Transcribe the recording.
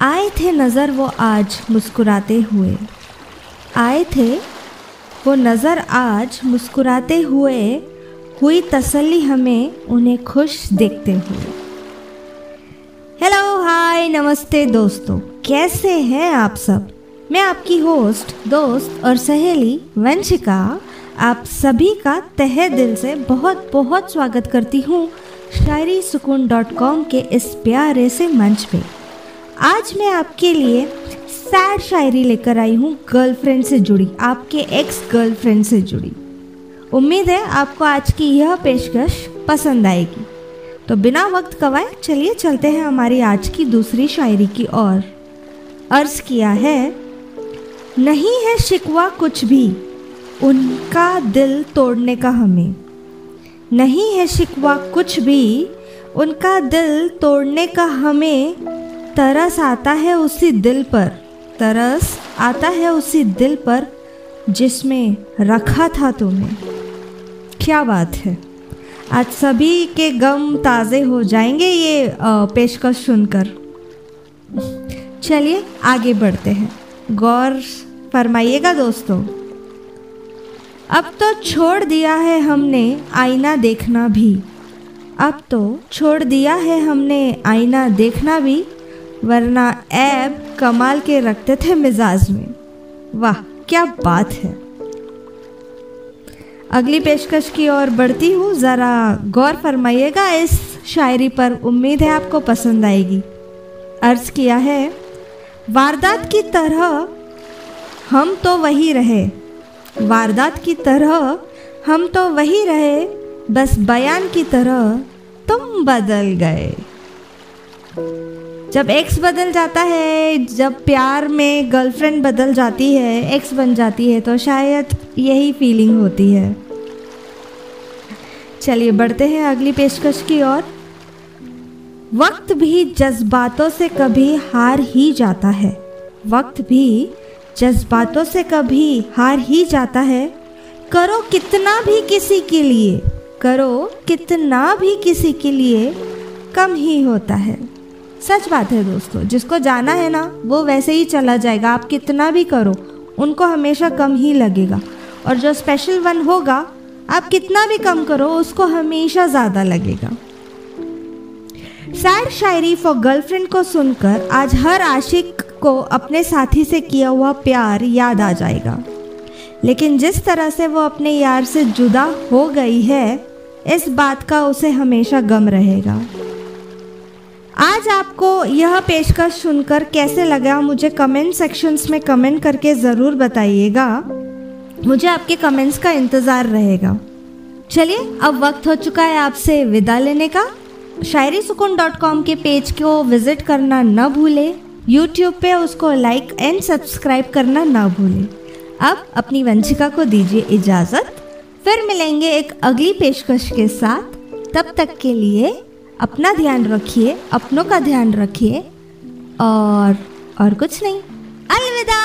आए थे नज़र वो आज मुस्कुराते हुए। आए थे, वो नज़र आज मुस्कुराते हुए हुई तसल्ली हमें उन्हें खुश देखते हुए। हेलो हाय नमस्ते दोस्तों। कैसे हैं आप सब? मैं आपकी होस्ट दोस्त और सहेली वंशिका आप सभी का तहे दिल से बहुत बहुत स्वागत करती हूँ शायरी सुकून डॉट कॉम के इस प्यारे से मंच पे। आज मैं आपके लिए सैड शायरी लेकर आई हूँ गर्लफ्रेंड से जुड़ी, आपके एक्स गर्लफ्रेंड से जुड़ी। उम्मीद है आपको आज की यह पेशकश पसंद आएगी। तो बिना वक्त गवाए, चलिए चलते हैं हमारी आज की दूसरी शायरी की ओर। अर्ज़ किया है, नहीं है शिकवा कुछ भी, उनका दिल तोड़ने का हमें। नहीं है शिकवा कुछ भी, उनका दिल तोड़ने का हमें तरस आता है उसी दिल पर। तरस आता है उसी दिल पर जिसमें रखा था तुम्हें क्या बात है। आज सभी के गम ताज़े हो जाएँगे ये पेशकश सुनकर। चलिए आगे बढ़ते हैं। गौर फरमाइएगा दोस्तों। अब तो छोड़ दिया है हमने आईना देखना भी। अब तो छोड़ दिया है हमने आईना देखना भी। वरना ऐब कमाल के रखते थे मिजाज में। वाह, क्या बात है। अगली पेशकश की ओर बढ़ती हूँ। ज़रा गौर फरमाइएगा, इस शायरी पर उम्मीद है आपको पसंद आएगी। अर्ज़ किया है, वारदात की तरह हम तो वही रहे। वारदात की तरह हम तो वही रहे, बस बयान की तरह तुम बदल गए। जब एक्स बदल जाता है, जब प्यार में गर्लफ्रेंड बदल जाती है एक्स बन जाती है तो शायद यही फीलिंग होती है। चलिए, बढ़ते हैं अगली पेशकश की ओर। वक्त भी जज्बातों से कभी हार ही जाता है। वक्त भी जज्बातों से कभी हार ही जाता है। करो कितना भी किसी के लिए, करो कितना भी किसी के लिए कम ही होता है। सच बात है दोस्तों, जिसको जाना है ना, वो वैसे ही चला जाएगा। आप कितना भी करो, उनको हमेशा कम ही लगेगा। और जो स्पेशल वन होगा, आप कितना भी कम करो, उसको हमेशा ज़्यादा लगेगा। सैड शायरी फॉर गर्लफ्रेंड को सुनकर आज हर आशिक को अपने साथी से किया हुआ प्यार याद आ जाएगा। लेकिन जिस तरह से वो अपने यार से जुदा हो गई है, इस बात का उसे हमेशा गम रहेगा। आज आपको यह पेशकश सुनकर कैसे लगा? मुझे कमेंट सेक्शंस में कमेंट करके ज़रूर बताइएगा। मुझे आपके कमेंट्स का इंतज़ार रहेगा। चलिए, अब वक्त हो चुका है आपसे विदा लेने का। शायरी सुकून डॉट कॉम के पेज को विज़िट करना न भूलें। यूट्यूब पे उसको लाइक एंड सब्सक्राइब करना ना भूलें। अब अपनी वंशिका को दीजिए इजाज़त। फिर मिलेंगे एक अगली पेशकश के साथ। तब तक के लिए अपना ध्यान रखिए अपनों का ध्यान रखिए और और कुछ नहीं। अलविदा